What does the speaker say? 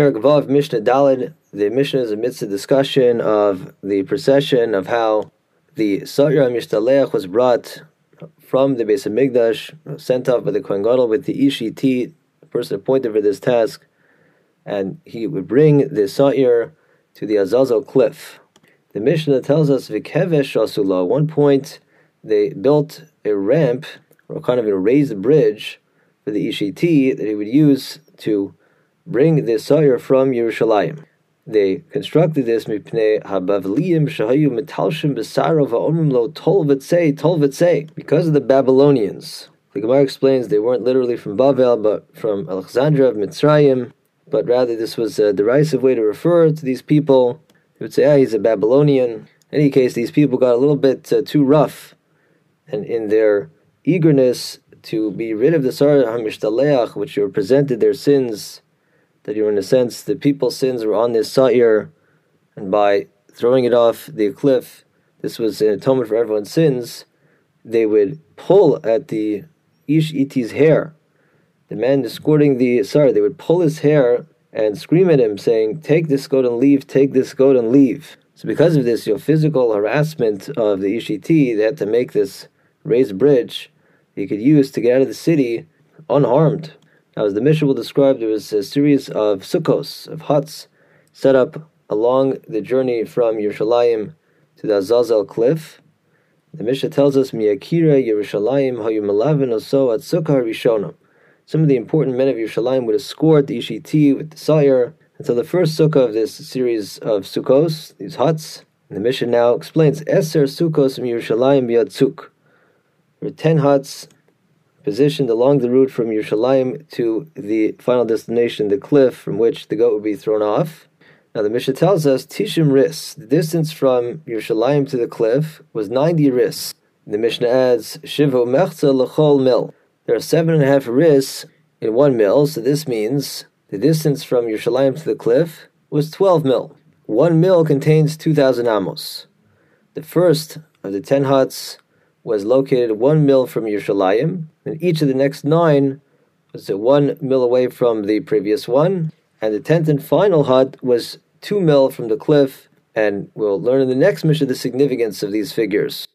Perak Vav Mishnah Dalid. The Mishnah is amidst a discussion of the procession of how the Sa'ir Mishtaleach was brought from the Beis HaMikdash, sent off by the Kohen Gadol with the Ishiti, the person appointed for this task, and he would bring the Sa'ir to the Azazel cliff. The Mishnah tells us Vikevesh Asula. At one point, they built a ramp or kind of a raised bridge for the Ishiti that he would use to bring the Sa'ir from Yerushalayim. They constructed this mipnei habavliyim shahayu metalshim besaro va'omrim lo because of the Babylonians. The Gemara explains they weren't literally from Bavel, but from Alexandria of Mitzrayim, but rather this was a derisive way to refer to these people. They would say, ah, he's a Babylonian. In any case, these people got a little bit uh, too rough, and in their eagerness to be rid of the Sa'ir HaMishtaleach, which represented their sins, that you were in a sense the people's sins were on this Sa'ir, and by throwing it off the cliff, this was an atonement for everyone's sins, they would pull at the Ish Iti's hair. The man escorting the Sa'ir, they would pull his hair and scream at him, saying, Take this goat and leave, take this goat and leave. So because of this, your physical harassment of the Ishiti, they had to make this raised bridge he could use to get out of the city unharmed. As the Mishnah will describe, there was a series of sukkos, of huts, set up along the journey from Yerushalayim to the Azazel cliff. The Mishnah tells us, Miyakira Yerushalayim hayu malavin oso at sukkah rishonam. Some of the important men of Yerushalayim would escort the Ishiti with the Sa'ir. And so the first sukkah of this series of sukkos, these huts, the Mishnah now explains, Eser sukkos from Yerushalayim biyatzuk. There were ten huts positioned along the route from Yerushalayim to the final destination, the cliff from which the goat would be thrown off. Now the Mishnah tells us Tishim Ris. The distance from Yerushalayim to the cliff was 90 Ris. The Mishnah adds Shivu Mechza Lechol Mil. There are seven and a half Ris in one mil, so this means the distance from Yerushalayim to the cliff was 12 mil. One mil contains 2,000 amos. The first of the ten huts was located one mil from Yerushalayim, and each of the next nine was one mil away from the previous one, and the tenth and final hut was two mil from the cliff, and we'll learn in the next Mishnah the significance of these figures.